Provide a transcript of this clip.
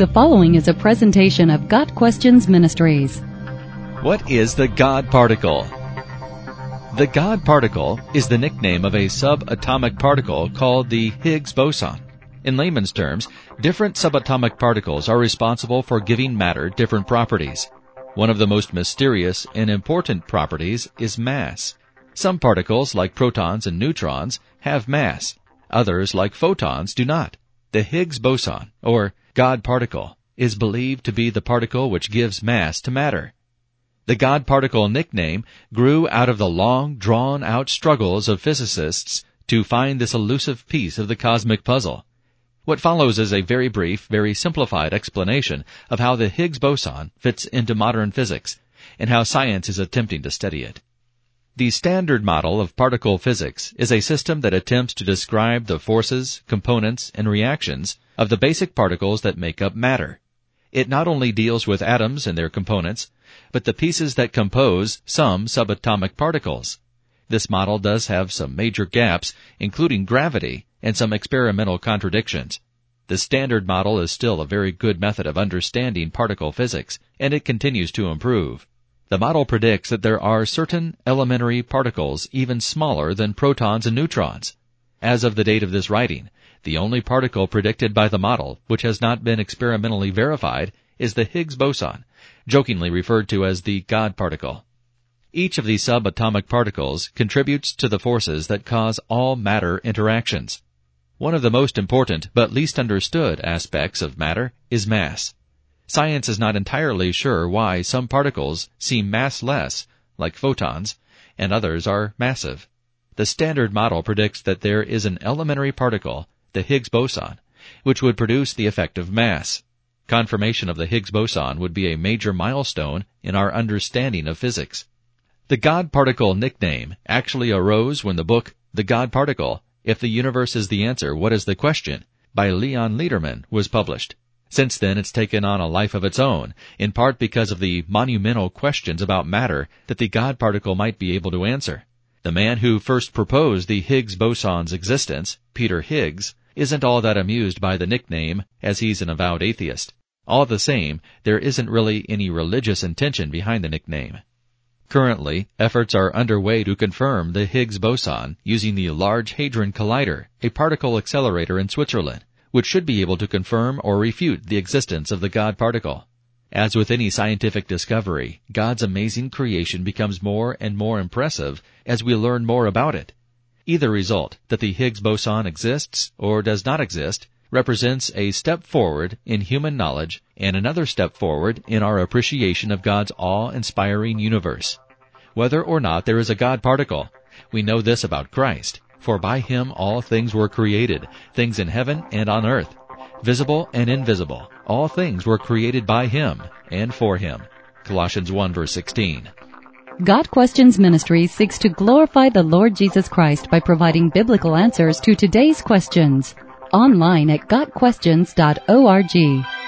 The following is a presentation of Got Questions Ministries. What is the God particle? The God particle is the nickname of a subatomic particle called the Higgs boson. In layman's terms, different subatomic particles are responsible for giving matter different properties. One of the most mysterious and important properties is mass. Some particles, like protons and neutrons, have mass. Others, like photons, do not. The Higgs boson, or God particle, is believed to be the particle which gives mass to matter. The God particle nickname grew out of the long, drawn out struggles of physicists to find this elusive piece of the cosmic puzzle. What follows is a very brief, very simplified explanation of how the Higgs boson fits into modern physics and how science is attempting to study it. The standard model of particle physics is a system that attempts to describe the forces, components, and reactions of the basic particles that make up matter. It not only deals with atoms and their components, but the pieces that compose some subatomic particles. This model does have some major gaps, including gravity and some experimental contradictions. The standard model is still a very good method of understanding particle physics, and it continues to improve. The model predicts that there are certain elementary particles even smaller than protons and neutrons. As of the date of this writing, the only particle predicted by the model, which has not been experimentally verified, is the Higgs boson, jokingly referred to as the God particle. Each of these subatomic particles contributes to the forces that cause all matter interactions. One of the most important but least understood aspects of matter is mass. Science is not entirely sure why some particles seem massless, like photons, and others are massive. The Standard Model predicts that there is an elementary particle, the Higgs boson, which would produce the effect of mass. Confirmation of the Higgs boson would be a major milestone in our understanding of physics. The God particle nickname actually arose when the book The God Particle, If the Universe is the Answer, What is the Question? by Leon Lederman was published. Since then, it's taken on a life of its own, in part because of the monumental questions about matter that the God particle might be able to answer. The man who first proposed the Higgs boson's existence, Peter Higgs, isn't all that amused by the nickname, as he's an avowed atheist. All the same, there isn't really any religious intention behind the nickname. Currently, efforts are underway to confirm the Higgs boson using the Large Hadron Collider, a particle accelerator in Switzerland which should be able to confirm or refute the existence of the God particle. As with any scientific discovery, God's amazing creation becomes more and more impressive as we learn more about it. Either result, that the Higgs boson exists or does not exist, represents a step forward in human knowledge and another step forward in our appreciation of God's awe-inspiring universe. Whether or not there is a God particle, we know this about Christ. For by him all things were created, things in heaven and on earth, visible and invisible. All things were created by him and for him. Colossians 1 verse 16. Got Questions Ministry seeks to glorify the Lord Jesus Christ by providing biblical answers to today's questions. Online at GotQuestions.org.